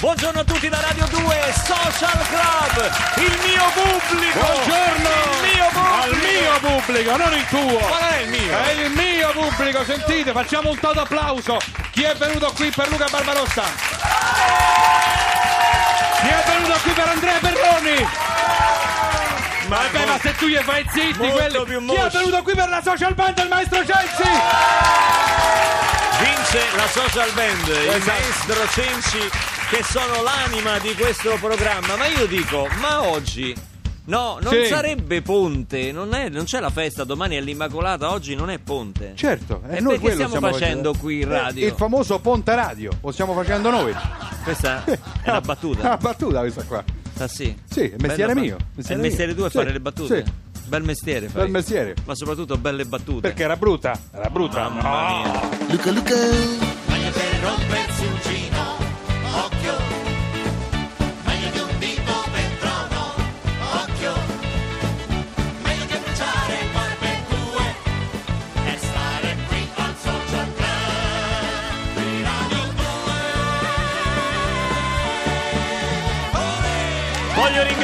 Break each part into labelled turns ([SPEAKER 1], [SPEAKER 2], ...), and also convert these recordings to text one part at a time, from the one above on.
[SPEAKER 1] Buongiorno a tutti da Radio 2 Social Club, il mio pubblico.
[SPEAKER 2] Buongiorno
[SPEAKER 1] Il mio pubblico.
[SPEAKER 2] al mio pubblico, non il tuo.
[SPEAKER 1] Non è il mio.
[SPEAKER 2] È il mio pubblico, sentite, facciamo un toto applauso. Chi è venuto qui per Luca Barbarossa? Chi è venuto qui per Andrea Perroni?
[SPEAKER 1] Ma
[SPEAKER 2] Vabbè, ma se tu gli fai zitti
[SPEAKER 1] Molto
[SPEAKER 2] quelli. Chi è venuto qui per la social band del maestro Censi?
[SPEAKER 1] vince la social band, il
[SPEAKER 2] Esatto.
[SPEAKER 1] maestro Cenci che sono l'anima di questo programma. Ma io dico, ma oggi no, non
[SPEAKER 2] Sì.
[SPEAKER 1] sarebbe ponte, non, è- non c'è la festa, domani è l'Immacolata, oggi non è ponte.
[SPEAKER 2] Certo,
[SPEAKER 1] E perché stiamo facendo qui in radio?
[SPEAKER 2] Il famoso ponte radio, lo stiamo facendo noi.
[SPEAKER 1] Questa è una
[SPEAKER 2] Una
[SPEAKER 1] battuta.
[SPEAKER 2] battuta questa qua.
[SPEAKER 1] Ah, sì.
[SPEAKER 2] Sì, è mestiere
[SPEAKER 1] Bella
[SPEAKER 2] mio, mestiere
[SPEAKER 1] è il mestiere tuo a
[SPEAKER 2] Sì,
[SPEAKER 1] fare le battute?
[SPEAKER 2] sì.
[SPEAKER 1] Bel mestiere fai.
[SPEAKER 2] Bel mestiere.
[SPEAKER 1] Ma soprattutto belle battute.
[SPEAKER 2] Perché era brutta? Era brutta.
[SPEAKER 1] Mamma
[SPEAKER 2] No.
[SPEAKER 1] mia.
[SPEAKER 3] Luca Luca
[SPEAKER 4] Meglio per rompersi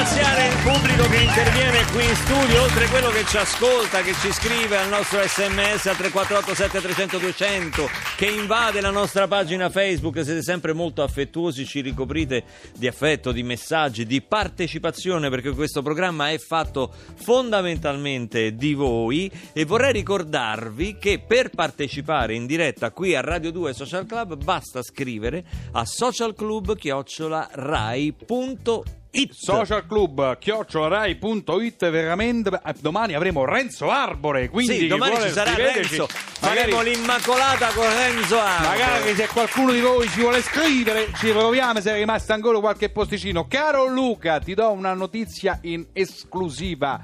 [SPEAKER 1] ringraziare il pubblico che interviene qui in studio, oltre a quello che ci ascolta, che ci scrive al nostro sms al 348 7300 200, che invade la nostra pagina Facebook. Siete sempre molto affettuosi, ci ricoprite di affetto, di messaggi, di partecipazione, perché questo programma è fatto fondamentalmente di voi. E vorrei ricordarvi che per partecipare in diretta qui a Radio 2 Social Club basta scrivere a socialclub.rai.it.
[SPEAKER 2] Social Club chiocciolarai.it veramente eh, domani avremo Renzo Arbore quindi
[SPEAKER 1] Sì, domani ci sarà
[SPEAKER 2] scriveteci.
[SPEAKER 1] Renzo.
[SPEAKER 2] magari,
[SPEAKER 1] Faremo l'Immacolata con Renzo Arbore.
[SPEAKER 2] magari se qualcuno di voi ci vuole scrivere ci proviamo se è rimasto ancora qualche posticino caro Luca ti do una notizia in esclusiva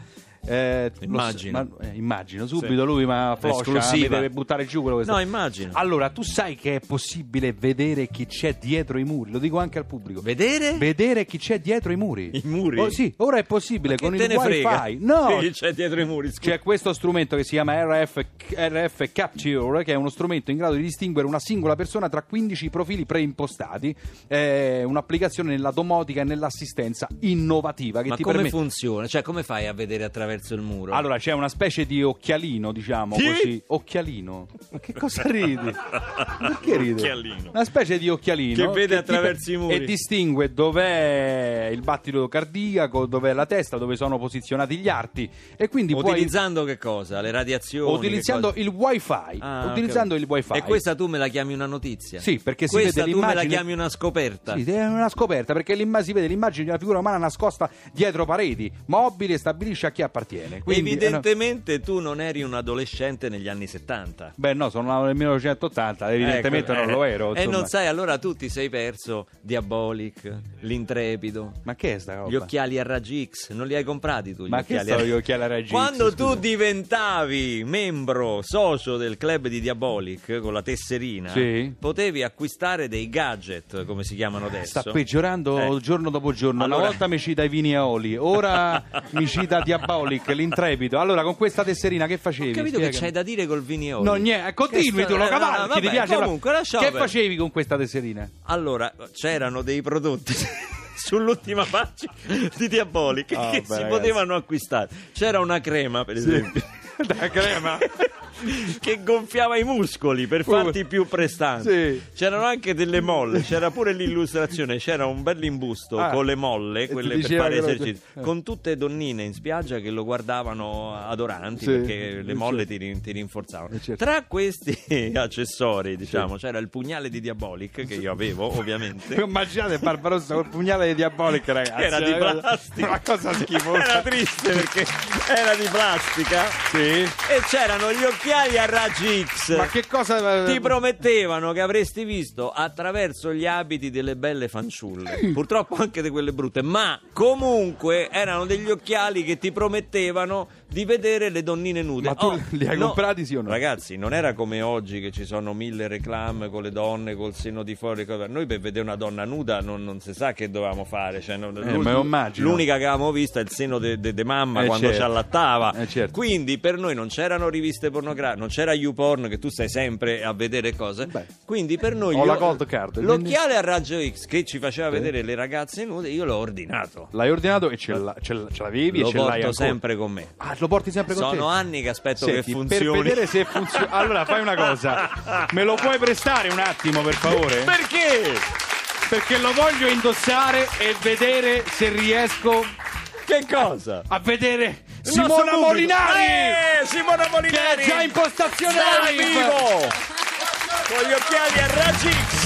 [SPEAKER 2] eh, lo
[SPEAKER 1] Immagino.
[SPEAKER 2] s- ma- eh, immagino subito
[SPEAKER 1] Sì.
[SPEAKER 2] lui ma floscia mi deve buttare giù quello che sta-
[SPEAKER 1] No, immagino.
[SPEAKER 2] allora tu sai che è possibile vedere chi c'è dietro i muri lo dico anche al pubblico
[SPEAKER 1] Vedere?
[SPEAKER 2] vedere chi c'è dietro i muri.
[SPEAKER 1] I muri?
[SPEAKER 2] Oh, sì, ora è possibile con il
[SPEAKER 1] ne frega?
[SPEAKER 2] wifi. No,
[SPEAKER 1] Chi c'è dietro i muri? scusa?
[SPEAKER 2] c'è questo strumento che si chiama RF, RF Capture, che è uno strumento in grado di distinguere una singola persona tra 15 profili preimpostati. È un'applicazione nella domotica e nell'assistenza innovativa che
[SPEAKER 1] Ma
[SPEAKER 2] ti
[SPEAKER 1] come
[SPEAKER 2] permette.
[SPEAKER 1] funziona? Cioè, come fai a vedere attraverso il muro?
[SPEAKER 2] Allora c'è una specie di occhialino, diciamo
[SPEAKER 1] Chi?
[SPEAKER 2] così. Occhialino? Ma che cosa ridi? Perché ridi?
[SPEAKER 1] Occhialino.
[SPEAKER 2] Una specie di occhialino
[SPEAKER 1] Che vede attraverso i muri.
[SPEAKER 2] E distingue dov'è il battito cardiaco, dov'è la testa, dove sono posizionati gli arti. E quindi puoi.
[SPEAKER 1] Utilizzando che cosa? Le radiazioni?
[SPEAKER 2] Utilizzando il wifi.
[SPEAKER 1] Ah,
[SPEAKER 2] utilizzando
[SPEAKER 1] ok.
[SPEAKER 2] il wifi.
[SPEAKER 1] E questa tu me la chiami una notizia?
[SPEAKER 2] Sì, perché si
[SPEAKER 1] questa
[SPEAKER 2] vede
[SPEAKER 1] tu me la chiami una scoperta?
[SPEAKER 2] Sì, è una scoperta perché l'imma- si vede l'immagine di una figura umana nascosta dietro pareti, mobili e stabilisce a chi appartiene. Quindi, eh,
[SPEAKER 1] Evidentemente tu non eri un adolescente negli anni 70.
[SPEAKER 2] Beh, no, sono nel 1980, evidentemente
[SPEAKER 1] Ecco,
[SPEAKER 2] non
[SPEAKER 1] eh.
[SPEAKER 2] lo ero.
[SPEAKER 1] E
[SPEAKER 2] insomma.
[SPEAKER 1] non sai, allora tu ti sei perso Diabolic, l'intrepido.
[SPEAKER 2] Ma che è sta roba?
[SPEAKER 1] Gli occhiali a raggi X, non li hai comprati tu? Gli
[SPEAKER 2] Ma che sono
[SPEAKER 1] a-
[SPEAKER 2] gli occhiali a raggi X,
[SPEAKER 1] Quando tu
[SPEAKER 2] scusa?
[SPEAKER 1] diventavi membro, socio del club di Diabolic con la tesserina,
[SPEAKER 2] Sì.
[SPEAKER 1] potevi acquistare dei gadget, come si chiamano adesso.
[SPEAKER 2] Sta peggiorando
[SPEAKER 1] Eh.
[SPEAKER 2] giorno dopo giorno.
[SPEAKER 1] Allora-
[SPEAKER 2] Una volta mi cita i vini a oli, ora mi cita Diabolic, l'intrepido. Allora, con questa tesserina che facevi?
[SPEAKER 1] Ho capito che
[SPEAKER 2] Spiegami.
[SPEAKER 1] c'hai da dire col Vinioli.
[SPEAKER 2] No, niente, continui
[SPEAKER 1] Che
[SPEAKER 2] tu, lo cavalchi,
[SPEAKER 1] eh, vabbè,
[SPEAKER 2] ti piace?
[SPEAKER 1] Comunque, lasciamo
[SPEAKER 2] che
[SPEAKER 1] perdere.
[SPEAKER 2] facevi con questa tesserina?
[SPEAKER 1] Allora, c'erano dei prodotti sull'ultima pagina di Diabolic
[SPEAKER 2] Ah,
[SPEAKER 1] che
[SPEAKER 2] beh,
[SPEAKER 1] si
[SPEAKER 2] ragazzi.
[SPEAKER 1] potevano acquistare. C'era una crema, per esempio.
[SPEAKER 2] Da crema?
[SPEAKER 1] che gonfiava i muscoli per farti più prestante.
[SPEAKER 2] Sì.
[SPEAKER 1] C'erano anche delle molle, c'era pure l'illustrazione, c'era un bell'imbusto
[SPEAKER 2] Ah.
[SPEAKER 1] con le molle, quelle per fare esercizio,
[SPEAKER 2] eh.
[SPEAKER 1] con tutte donnine in spiaggia che lo guardavano adoranti
[SPEAKER 2] Sì.
[SPEAKER 1] perché le
[SPEAKER 2] Eh,
[SPEAKER 1] molle
[SPEAKER 2] certo.
[SPEAKER 1] ti, ti rinforzavano.
[SPEAKER 2] Eh, certo.
[SPEAKER 1] Tra questi accessori, diciamo, c'era il pugnale di Diabolic che io avevo, ovviamente.
[SPEAKER 2] Immaginate Barbarossa col pugnale di Diabolic, ragazzi.
[SPEAKER 1] Era di
[SPEAKER 2] cosa-
[SPEAKER 1] plastica.
[SPEAKER 2] Una cosa schifosa.
[SPEAKER 1] Era triste perché era di plastica.
[SPEAKER 2] Sì.
[SPEAKER 1] E c'erano gli occhiali a raggi X.
[SPEAKER 2] Ma che cosa...
[SPEAKER 1] Ti promettevano che avresti visto attraverso gli abiti delle belle fanciulle, purtroppo anche di quelle brutte, ma comunque erano degli occhiali che ti promettevano di vedere le donnine nude.
[SPEAKER 2] Ma tu li hai comprati, sì o no?
[SPEAKER 1] Ragazzi, non era come oggi che ci sono mille reclame con le donne col seno di fuori. Noi per vedere una donna nuda non, non si sa che dovevamo fare. Cioè, non-
[SPEAKER 2] Eh, immagino.
[SPEAKER 1] L'unica che avevamo vista è il seno di mamma
[SPEAKER 2] Eh,
[SPEAKER 1] quando
[SPEAKER 2] certo.
[SPEAKER 1] ci allattava.
[SPEAKER 2] Eh, certo.
[SPEAKER 1] Quindi per noi non c'erano riviste pornografiche, non c'era YouPorn che tu stai sempre a vedere cose.
[SPEAKER 2] Beh.
[SPEAKER 1] Quindi per noi
[SPEAKER 2] Ho
[SPEAKER 1] io-
[SPEAKER 2] la Gold Card, quindi-
[SPEAKER 1] l'occhiale a raggio X che ci faceva vedere le ragazze nude, io l'ho ordinato.
[SPEAKER 2] L'hai ordinato e ce, l'ha- ce l'avevi
[SPEAKER 1] Lo
[SPEAKER 2] e ce l'hai ancora.
[SPEAKER 1] sempre con me.
[SPEAKER 2] Ah, lo porti sempre con te?
[SPEAKER 1] Sono anni che aspetto
[SPEAKER 2] Senti,
[SPEAKER 1] che funzioni.
[SPEAKER 2] Per vedere se funziona. Allora fai una cosa. Me lo puoi prestare un attimo, per favore?
[SPEAKER 1] Perché?
[SPEAKER 2] Perché lo voglio indossare e vedere se riesco
[SPEAKER 1] Che cosa?
[SPEAKER 2] a vedere Simona. Molinari!
[SPEAKER 1] Eh, Simona
[SPEAKER 2] Che
[SPEAKER 1] Molinari!
[SPEAKER 2] è già in postazione live!
[SPEAKER 1] vivo! Con gli occhiali a raggi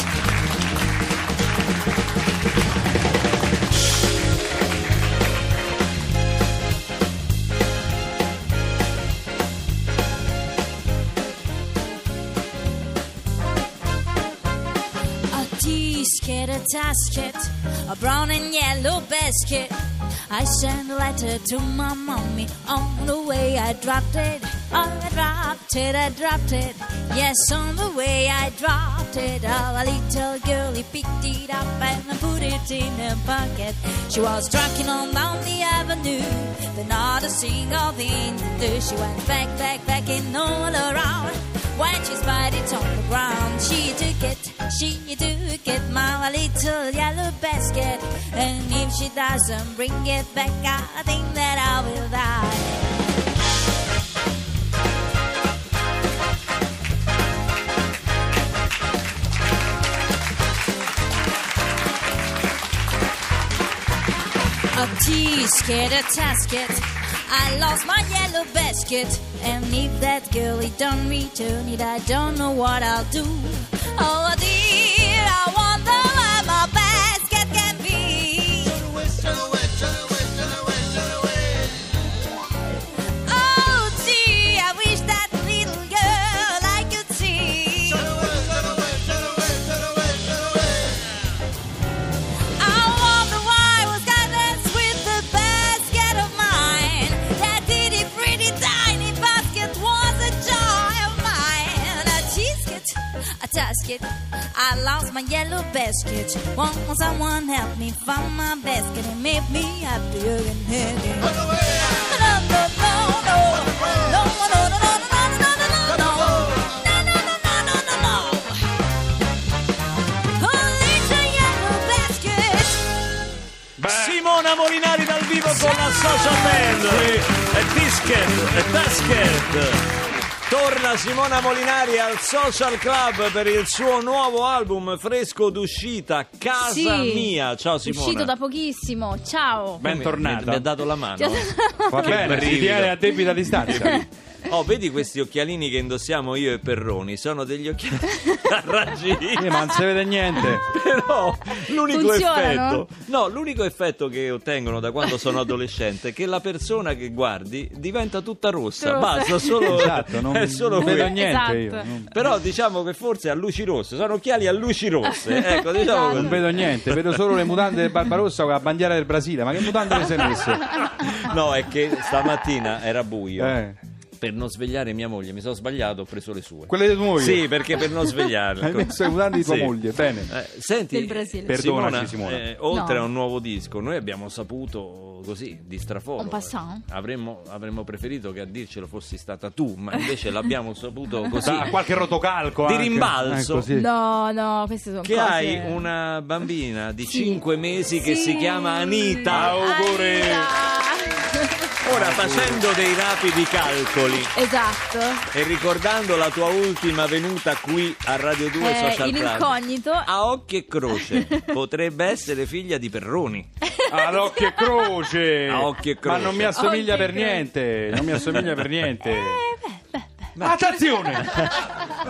[SPEAKER 3] a tasket, a brown and yellow basket. I sent a letter to my mommy on the way I dropped it. Oh, I dropped it, I dropped it. Yes, on the way I dropped it. Oh, a little girlie picked it up and put it in her pocket. She was trucking on down the avenue, but not a single thing to do. She went back, back, back, and all around. When she spied it on the ground, she took it, she took it, my little yellow basket. And if she doesn't bring it back, I think that I will die. A tisket, a tasket. I lost my yellow basket. And if that girlie don't return it, I don't know what I'll do. Oh dear, basket. Won't someone help me find my basket and make me happier and happy? No, no, no, no, no. No, no, no, no, no, no, no, no, no, no. No, no, no, no, no, no, no. A little yellow basket.
[SPEAKER 1] Simona Molinari dal vivo con la social band e Tisket e Tasket Torna Simona Molinari al Social Club per il suo nuovo album fresco d'uscita Casa
[SPEAKER 5] Sì,
[SPEAKER 1] Mia. Ciao Simona.
[SPEAKER 5] Uscito da pochissimo, ciao.
[SPEAKER 2] Bentornata.
[SPEAKER 1] Mi, mi ha dato la mano.
[SPEAKER 2] Va
[SPEAKER 1] Che
[SPEAKER 2] bene, si
[SPEAKER 1] brivido.
[SPEAKER 2] tiene a debita distanza.
[SPEAKER 1] Oh, vedi questi occhialini che indossiamo io e Perroni? Sono degli occhiali a raggi X.
[SPEAKER 2] Eh, ma non si vede niente.
[SPEAKER 1] Però l'unico
[SPEAKER 5] Funzionano?
[SPEAKER 1] effetto, no, l'unico effetto che ottengono da quando sono adolescente è che la persona che guardi diventa tutta rossa.
[SPEAKER 5] Rossa.
[SPEAKER 1] Basta, solo,
[SPEAKER 2] Esatto, non,
[SPEAKER 1] è solo
[SPEAKER 2] non vedo
[SPEAKER 1] quello.
[SPEAKER 2] niente io.
[SPEAKER 5] Esatto.
[SPEAKER 2] Non,
[SPEAKER 1] Però diciamo che forse a luci rosse, sono occhiali a luci rosse. Ecco, diciamo
[SPEAKER 5] Esatto.
[SPEAKER 1] così.
[SPEAKER 2] non vedo niente, vedo solo le mutande del Barbarossa con la bandiera del Brasile. Ma che mutande le sei messe?
[SPEAKER 1] No, è che stamattina era buio.
[SPEAKER 2] Eh,
[SPEAKER 1] Per non svegliare mia moglie, mi sono sbagliato, ho preso le sue.
[SPEAKER 2] quelle di tua moglie?
[SPEAKER 1] Sì, perché per non svegliarla.
[SPEAKER 2] Hai messo mutande di tua moglie, bene.
[SPEAKER 1] Eh, senti,
[SPEAKER 5] Del Brasile.
[SPEAKER 2] Perdonaci, Simona.
[SPEAKER 1] eh, oltre
[SPEAKER 5] No.
[SPEAKER 1] a un nuovo disco, noi abbiamo saputo così di straforo.
[SPEAKER 5] En passant.
[SPEAKER 1] Avremmo, avremmo preferito che a dircelo fossi stata tu, ma invece l'abbiamo saputo così.
[SPEAKER 2] Da qualche rotocalco
[SPEAKER 1] Di
[SPEAKER 2] anche.
[SPEAKER 1] rimbalzo.
[SPEAKER 2] Ecco, sì.
[SPEAKER 5] No, no, queste sono
[SPEAKER 1] Che
[SPEAKER 5] cose...
[SPEAKER 1] hai una bambina di
[SPEAKER 5] Sì.
[SPEAKER 1] 5 mesi che
[SPEAKER 5] Sì.
[SPEAKER 1] si chiama Anita.
[SPEAKER 2] Auguri.
[SPEAKER 5] Anita.
[SPEAKER 1] Ora facendo dei rapidi calcoli
[SPEAKER 5] Esatto.
[SPEAKER 1] e ricordando la tua ultima venuta qui a Radio 2
[SPEAKER 5] Eh,
[SPEAKER 1] Social
[SPEAKER 5] in
[SPEAKER 1] Club.
[SPEAKER 5] incognito.
[SPEAKER 1] A occhio e croce potrebbe essere figlia di Perroni.
[SPEAKER 2] Ad occhio e croce.
[SPEAKER 1] A occhio e croce.
[SPEAKER 2] Ma non mi assomiglia
[SPEAKER 5] Occhio e
[SPEAKER 2] per
[SPEAKER 5] croce.
[SPEAKER 2] niente. Non mi assomiglia per niente.
[SPEAKER 5] Eh, beh.
[SPEAKER 2] Attenzione!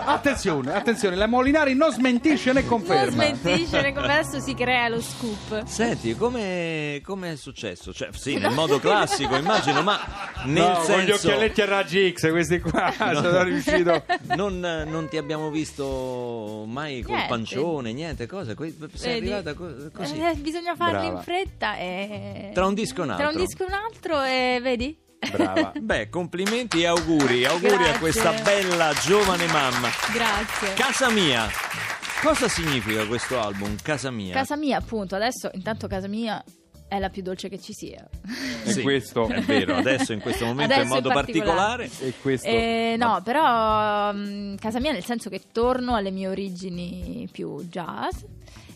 [SPEAKER 2] attenzione, attenzione, la Molinari non smentisce né
[SPEAKER 5] Non
[SPEAKER 2] conferma.
[SPEAKER 5] smentisce, ne- adesso si crea lo scoop.
[SPEAKER 1] Senti, come come è successo? Cioè, sì, nel modo classico, immagino, ma nel
[SPEAKER 2] no, con gli
[SPEAKER 1] senso...
[SPEAKER 2] occhialetti a raggi X, questi qua sono riuscito.
[SPEAKER 1] Non, non ti abbiamo visto mai col
[SPEAKER 5] Niente.
[SPEAKER 1] pancione, niente, cosa? Sei
[SPEAKER 5] Vedi?
[SPEAKER 1] arrivata co- così.
[SPEAKER 5] Eh, bisogna farlo
[SPEAKER 2] Brava.
[SPEAKER 5] in fretta e...
[SPEAKER 1] Tra un disco e un
[SPEAKER 5] Tra un
[SPEAKER 1] altro.
[SPEAKER 5] disco e un altro e vedi?
[SPEAKER 2] Brava.
[SPEAKER 1] Beh, complimenti e auguri, auguri a
[SPEAKER 5] Grazie.
[SPEAKER 1] questa bella giovane mamma.
[SPEAKER 5] Grazie.
[SPEAKER 1] Casa mia. Cosa significa questo album? Casa mia.
[SPEAKER 5] Casa mia, appunto, adesso intanto casa mia è la più dolce che ci sia.
[SPEAKER 2] E
[SPEAKER 1] Sì,
[SPEAKER 2] questo-
[SPEAKER 1] è vero, adesso in questo momento
[SPEAKER 5] Adesso
[SPEAKER 1] in modo
[SPEAKER 5] in particolare.
[SPEAKER 1] particolare.
[SPEAKER 2] E questo...
[SPEAKER 5] Eh, no, però mm, casa mia nel senso che torno alle mie origini più jazz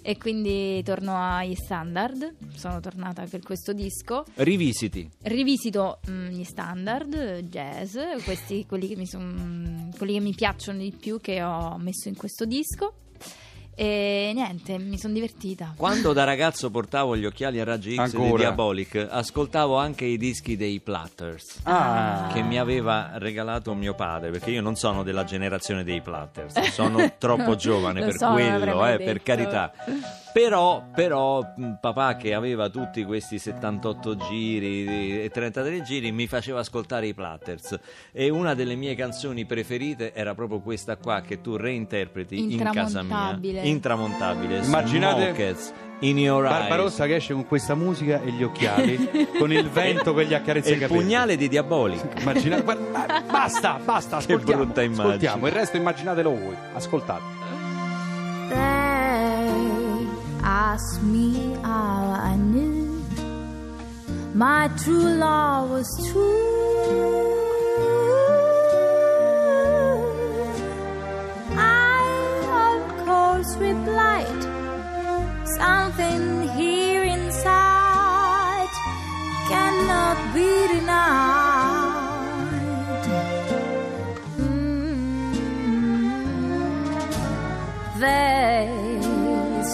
[SPEAKER 5] e quindi torno agli standard. Sono tornata per questo disco.
[SPEAKER 1] Rivisiti.
[SPEAKER 5] Rivisito mm, gli standard jazz, questi, quelli, che mi son- quelli che mi piacciono di più che ho messo in questo disco. E niente, mi sono divertita.
[SPEAKER 1] Quando da ragazzo portavo gli occhiali a raggi X di
[SPEAKER 2] Ancora.
[SPEAKER 1] Diabolic, ascoltavo anche i dischi dei Platters.
[SPEAKER 2] Ah,
[SPEAKER 1] Che mi aveva regalato mio padre, perché io non sono della generazione dei Platters, sono troppo giovane per
[SPEAKER 5] so,
[SPEAKER 1] quello, eh, per carità. Però, però, papà che aveva tutti questi 78 giri e 33 giri mi faceva ascoltare i Platters e una delle mie canzoni preferite era proprio questa qua che tu reinterpreti in casa mia.
[SPEAKER 5] Intramontabile.
[SPEAKER 2] Immaginate-
[SPEAKER 1] Smokers in your eyes.
[SPEAKER 2] Barbarossa che esce con questa musica e gli occhiali, con il vento che gli accarezza
[SPEAKER 1] E
[SPEAKER 2] i
[SPEAKER 1] il
[SPEAKER 2] capelli.
[SPEAKER 1] pugnale di Diabolic.
[SPEAKER 2] Immaginate, guarda, basta, basta, ascoltiamo,
[SPEAKER 1] brutta immagine.
[SPEAKER 2] ascoltiamo, il resto immaginatelo voi, ascoltate.
[SPEAKER 3] They asked me how I knew my true love was true. Course, replied something here inside cannot be denied. Mm. They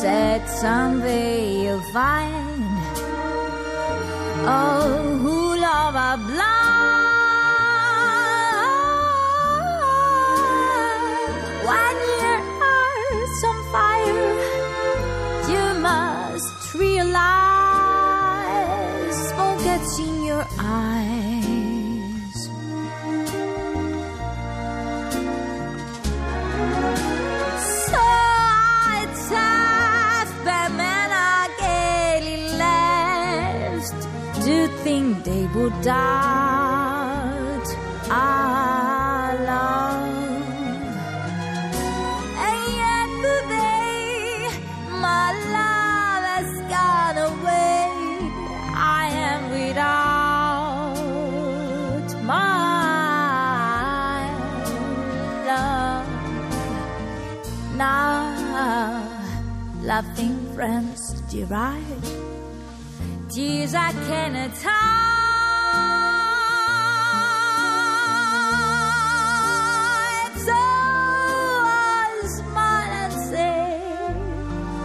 [SPEAKER 3] said someday you'll find oh who love blind eyes. So I tasked Batman I gaily left to think they would doubt tears I cannot hide. So I smile and say,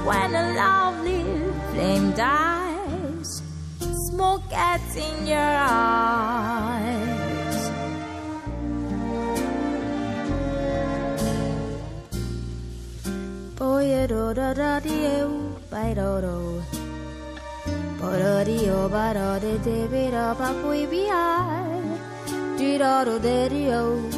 [SPEAKER 3] when a lovely flame dies, smoke gets in your eyes. Boy, do da da dio, by do do. Borodio, barode, de bira, papui, biai. Dirado, de dio.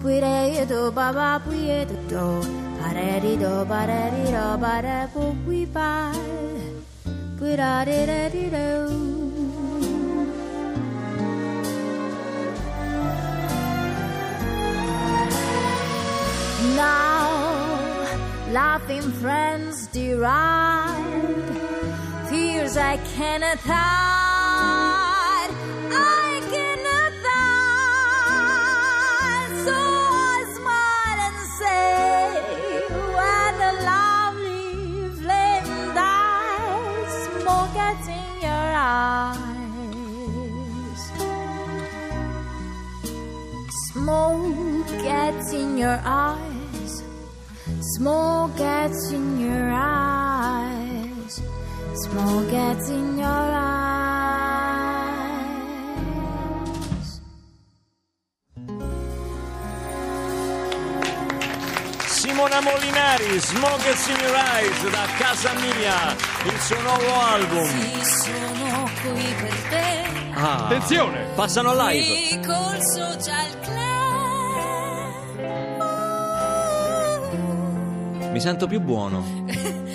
[SPEAKER 3] Puire, do, baba, puye, do, do. Pareri, do, bareri, do, bare, pupui, bai. Puira, de, de, di, do. Now, laughing friends deride fears I cannot hide. I cannot hide. So I smile and say, when the lovely flame dies, smoke gets in your eyes. Smoke gets in your eyes. Smoke gets in your eyes. Smoke gets in your eyes.
[SPEAKER 1] Simona Molinari, Smoke and in Your Eyes da casa mia, il suo nuovo album.
[SPEAKER 3] Ci sono qui per te.
[SPEAKER 1] Ah,
[SPEAKER 2] Attenzione!
[SPEAKER 1] passano live.
[SPEAKER 3] Qui col social club.
[SPEAKER 1] Mi sento più buono.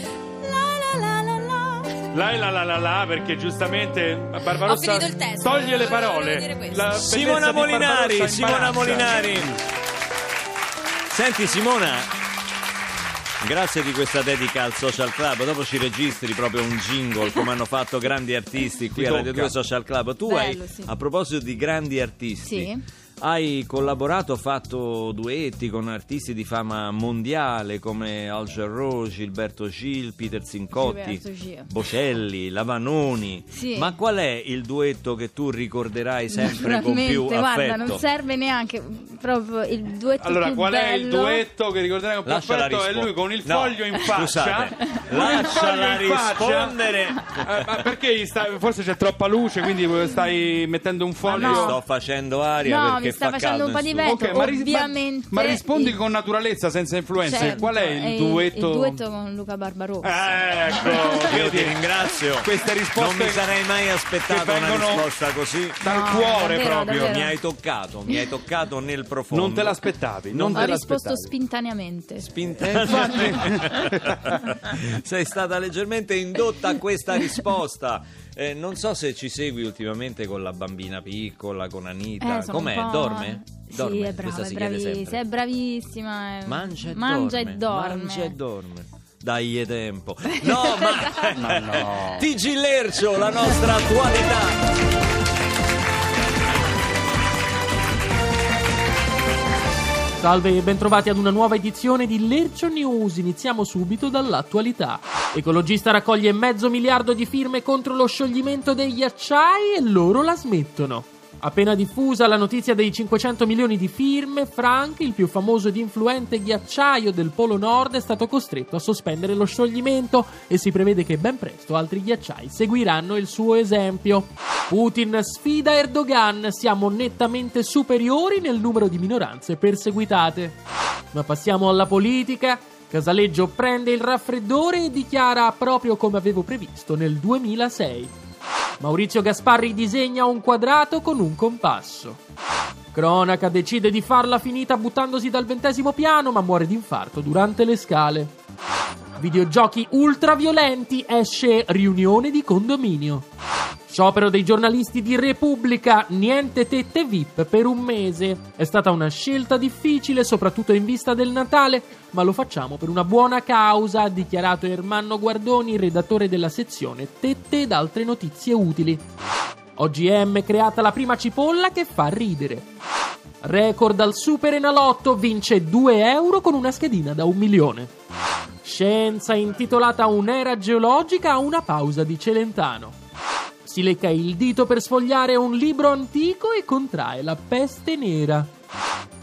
[SPEAKER 3] La la la la la.
[SPEAKER 2] La perché giustamente Barbarossa
[SPEAKER 5] Ho finito il testo,
[SPEAKER 2] toglie le
[SPEAKER 5] volevo
[SPEAKER 2] parole.
[SPEAKER 5] dire questo.
[SPEAKER 2] La bellezza
[SPEAKER 1] Simona
[SPEAKER 2] di
[SPEAKER 1] Molinari,
[SPEAKER 2] Barbarossa
[SPEAKER 1] Simona
[SPEAKER 2] imbarazza.
[SPEAKER 1] Molinari. Senti Simona, grazie di questa dedica al Social Club, dopo ci registri proprio un jingle come hanno fatto grandi artisti qui
[SPEAKER 2] Ti
[SPEAKER 1] a Radio
[SPEAKER 2] tocca.
[SPEAKER 1] 2 Social Club. Tu
[SPEAKER 5] Bello,
[SPEAKER 1] hai,
[SPEAKER 5] sì.
[SPEAKER 1] a proposito di grandi artisti,
[SPEAKER 5] Sì.
[SPEAKER 1] Hai collaborato, fatto duetti con artisti di fama mondiale come Al Jarreau, Gilberto Gil, Peter
[SPEAKER 5] Gil.
[SPEAKER 1] Bocelli, Lavanoni.
[SPEAKER 5] Sì.
[SPEAKER 1] Ma qual è il duetto che tu ricorderai sempre con più
[SPEAKER 5] Naturalmente, guarda,
[SPEAKER 1] affetto?
[SPEAKER 5] non serve neanche proprio il duetto
[SPEAKER 2] Allora,
[SPEAKER 5] più
[SPEAKER 2] qual è il
[SPEAKER 5] bello.
[SPEAKER 2] duetto che ricorderai con più
[SPEAKER 1] Lasciala
[SPEAKER 2] affetto? È lui con il
[SPEAKER 1] No,
[SPEAKER 2] foglio in faccia.
[SPEAKER 1] scusate, lasciala rispondere.
[SPEAKER 2] Eh, ma perché gli sta- forse c'è troppa luce, quindi stai mettendo un foglio.
[SPEAKER 5] no.
[SPEAKER 1] Sto facendo aria
[SPEAKER 5] No,
[SPEAKER 1] perché
[SPEAKER 5] mi sta
[SPEAKER 1] fa
[SPEAKER 5] facendo
[SPEAKER 1] caldo
[SPEAKER 5] un po' di vento.
[SPEAKER 2] Ok, ma, ris- ma-
[SPEAKER 5] ovviamente
[SPEAKER 2] ma rispondi
[SPEAKER 5] il-
[SPEAKER 2] con naturalezza, senza influenze.
[SPEAKER 5] Certo,
[SPEAKER 2] Qual è
[SPEAKER 5] è
[SPEAKER 2] il duetto?
[SPEAKER 5] Il duetto con Luca Barbarossa.
[SPEAKER 2] Ecco,
[SPEAKER 1] Io ti ringrazio.
[SPEAKER 2] Queste risposte
[SPEAKER 1] non mi sarei mai aspettato
[SPEAKER 2] che
[SPEAKER 1] una risposta così.
[SPEAKER 2] dal
[SPEAKER 5] No,
[SPEAKER 2] cuore
[SPEAKER 5] davvero,
[SPEAKER 2] proprio.
[SPEAKER 5] davvero.
[SPEAKER 1] Mi hai toccato, mi hai toccato nel profondo.
[SPEAKER 2] Non te l'aspettavi, non
[SPEAKER 5] Ho
[SPEAKER 2] te
[SPEAKER 5] risposto spintaneamente.
[SPEAKER 1] Spinte- Sei stata leggermente indotta a questa risposta. Eh, non so se ci segui ultimamente con la bambina piccola, con Anita.
[SPEAKER 5] Eh,
[SPEAKER 1] Com'è?
[SPEAKER 5] un po'-
[SPEAKER 1] Dorme? Dorme?
[SPEAKER 5] Sì, è brava, è,
[SPEAKER 1] si chiede
[SPEAKER 5] bravi-
[SPEAKER 1] sempre.
[SPEAKER 5] è bravissima. è-
[SPEAKER 1] Mangia e
[SPEAKER 5] Mangia
[SPEAKER 1] dorme.
[SPEAKER 5] e dorme.
[SPEAKER 1] Mangia e dorme. Dai tempo. No, ma...
[SPEAKER 2] Ma no.
[SPEAKER 1] TG Lercio, la nostra attualità.
[SPEAKER 6] Salve e bentrovati ad una nuova edizione di Lercio News. Iniziamo subito dall'attualità. Ecologista raccoglie mezzo miliardo di firme contro lo scioglimento dei ghiacciai e loro la smettono. Appena diffusa la notizia dei 500 milioni di firme, Frank, il più famoso ed influente ghiacciaio del Polo Nord, è stato costretto a sospendere lo scioglimento e si prevede che ben presto altri ghiacciai seguiranno il suo esempio. Putin sfida Erdogan, siamo nettamente superiori nel numero di minoranze perseguitate. Ma passiamo alla politica. Casaleggio prende il raffreddore e dichiara proprio come avevo previsto nel 2006. Maurizio Gasparri disegna un quadrato con un compasso. Cronaca decide di farla finita buttandosi dal ventesimo piano, ma muore d'infarto durante le scale. Videogiochi ultraviolenti esce riunione di condominio. Sciopero dei giornalisti di Repubblica, niente tette VIP per un mese. È stata una scelta difficile, soprattutto in vista del Natale, ma lo facciamo per una buona causa, ha dichiarato Ermanno Guardoni, redattore della sezione Tette ed altre notizie utili. OGM creata la prima cipolla che fa ridere. Record al Super Enalotto vince 2 euro con una schedina da un milione. Scienza intitolata Un'era geologica a una pausa di Celentano. Si lecca il dito per sfogliare un libro antico e contrae la peste nera.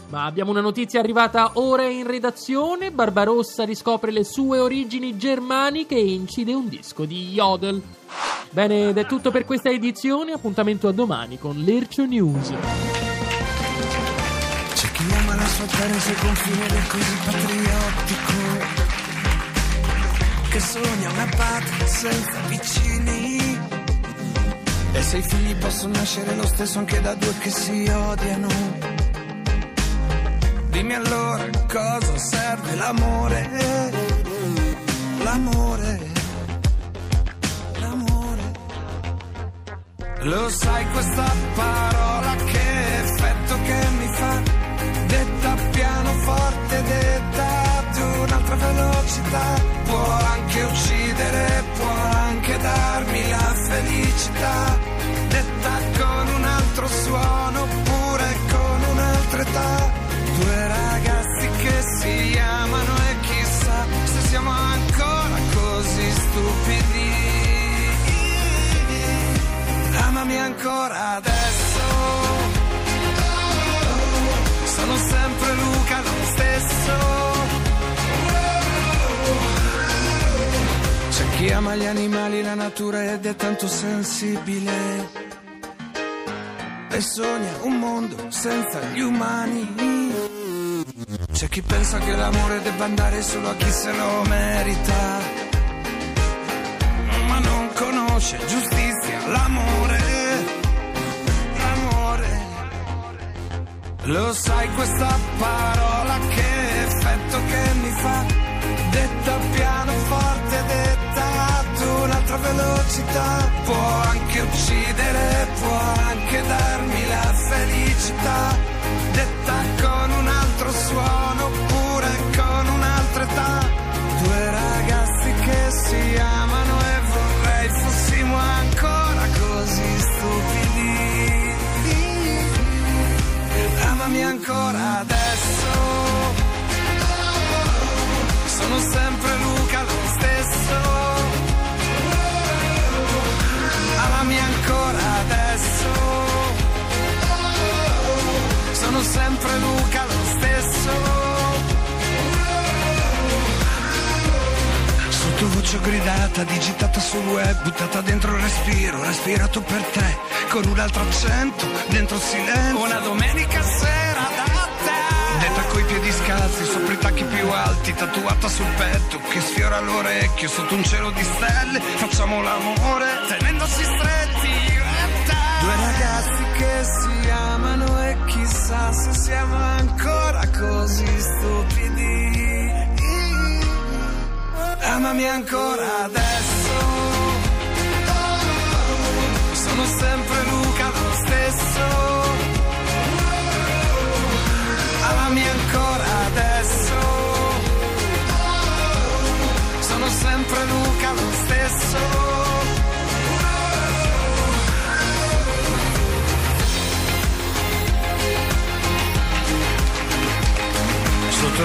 [SPEAKER 6] Ma abbiamo una notizia arrivata ora in redazione. Barbarossa riscopre le sue origini germaniche e incide un disco di Yodel. Bene, ed è tutto per questa edizione. Appuntamento a domani con l'Ercio News.
[SPEAKER 7] C'è chi ama la sua terra i suoi confini è così patriottico che sogna una patria senza vicini e se i figli possono nascere lo stesso anche da due che si odiano? Dimmi allora cosa serve l'amore? L'amore. L'amore. Lo sai questa parola che effetto che mi fa? Detta pianoforte, detta ad un'altra velocità. Può anche uccidere, può anche darmi la felicità Detta con un altro suono, oppure con un'altra età Due ragazzi che si amano e chissà se siamo ancora così stupidi Amami ancora adesso. Sono sempre Luca lo stesso. Chi ama gli animali, la natura ed è tanto sensibile. E sogna un mondo senza gli umani. C'è chi pensa che l'amore debba andare solo a chi se lo merita ma non conosce giustizia, l'amore, l'amore. Lo sai questa parola che effetto che mi fa, detta piano forte, detta felicità, può anche uccidere, può anche darmi la felicità, Sottovoce gridata, digitata sul web, buttata dentro il respiro, respirato per te, con un altro accento, dentro il silenzio. Una domenica sera da te. Detta coi piedi scalzi, sopra i tacchi più alti, tatuata sul petto, che sfiora l'orecchio, sotto un cielo di stelle, facciamo l'amore, tenendosi stretti. io e te. Due ragazzi che si amano e chissà se siamo ancora così stupidi. Amami ancora adesso. Sono sempre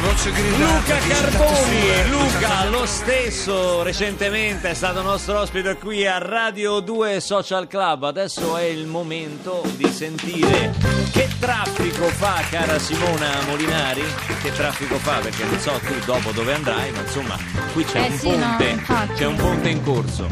[SPEAKER 7] Luca
[SPEAKER 1] Carboni, Luca lo stesso recentemente è stato nostro ospite qui a Radio 2 Social Club. Adesso è il momento di sentire che traffico fa cara Simona Molinari. Che traffico fa? Perché non so tu dopo dove andrai, ma insomma qui c'è
[SPEAKER 5] Eh
[SPEAKER 1] un
[SPEAKER 5] sì, no,
[SPEAKER 1] ponte,
[SPEAKER 5] infatti.
[SPEAKER 1] c'è un ponte in corso.